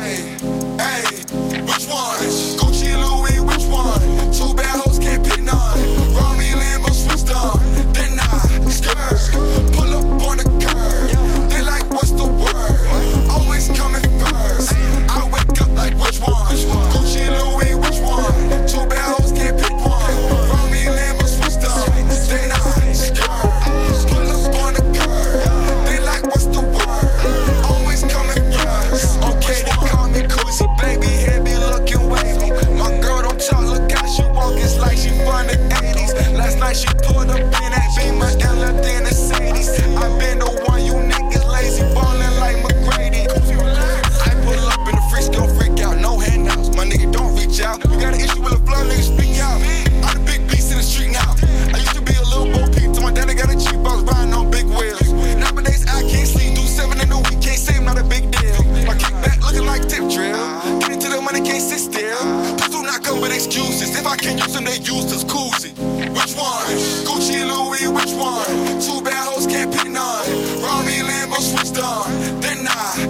Hey. she pulled up in that beam. My down left in the cities. I been the one you niggas lazy, ballin' like McGrady. I pull up in the Frisco, freak out, no handouts. My nigga don't reach out. You got an issue with a blunt, nigga speak out. I'm the big beast in the street now. I used to be a little bo peep, to my daddy got a cheap box riding on big wheels. Nowadays I can't see, do seven in the week, can't save, not a big deal. My kickback looking like tip drill. Get into the money, can't sit still. Please do not come with excuses. If I can't use them, they use this koozies. God.